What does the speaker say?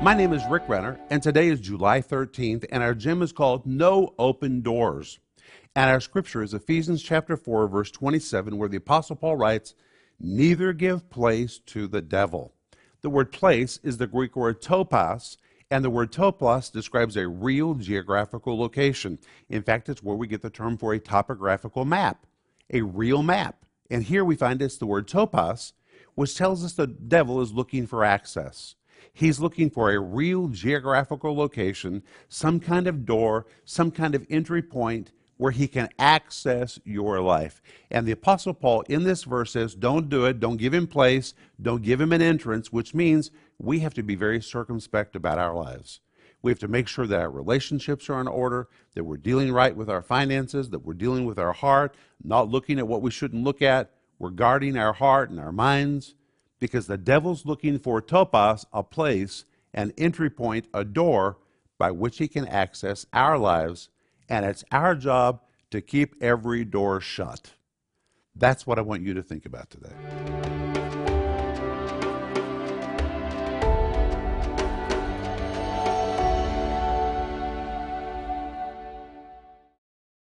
My name is Rick Renner, and today is July 13th, and our gem is called No Open Doors. And our scripture is Ephesians chapter 4, verse 27, where the Apostle Paul writes, Neither give place to the devil. The word place is the Greek word topos, and the word topos describes a real geographical location. In fact, it's where we get the term for a topographical map, a real map. And here we find it's the word topos, which tells us the devil is looking for access. He's looking for a real geographical location, some kind of door, some kind of entry point where he can access your life. And the Apostle Paul in this verse says, Don't do it, don't give him place, don't give him an entrance, which means we have to be very circumspect about our lives. We have to make sure that our relationships are in order, that we're dealing right with our finances, that we're dealing with our heart, not looking at what we shouldn't look at. We're guarding our heart and our minds because the devil's looking for topos, a place, an entry point, a door by which he can access our lives, and it's our job to keep every door shut. That's what I want you to think about today.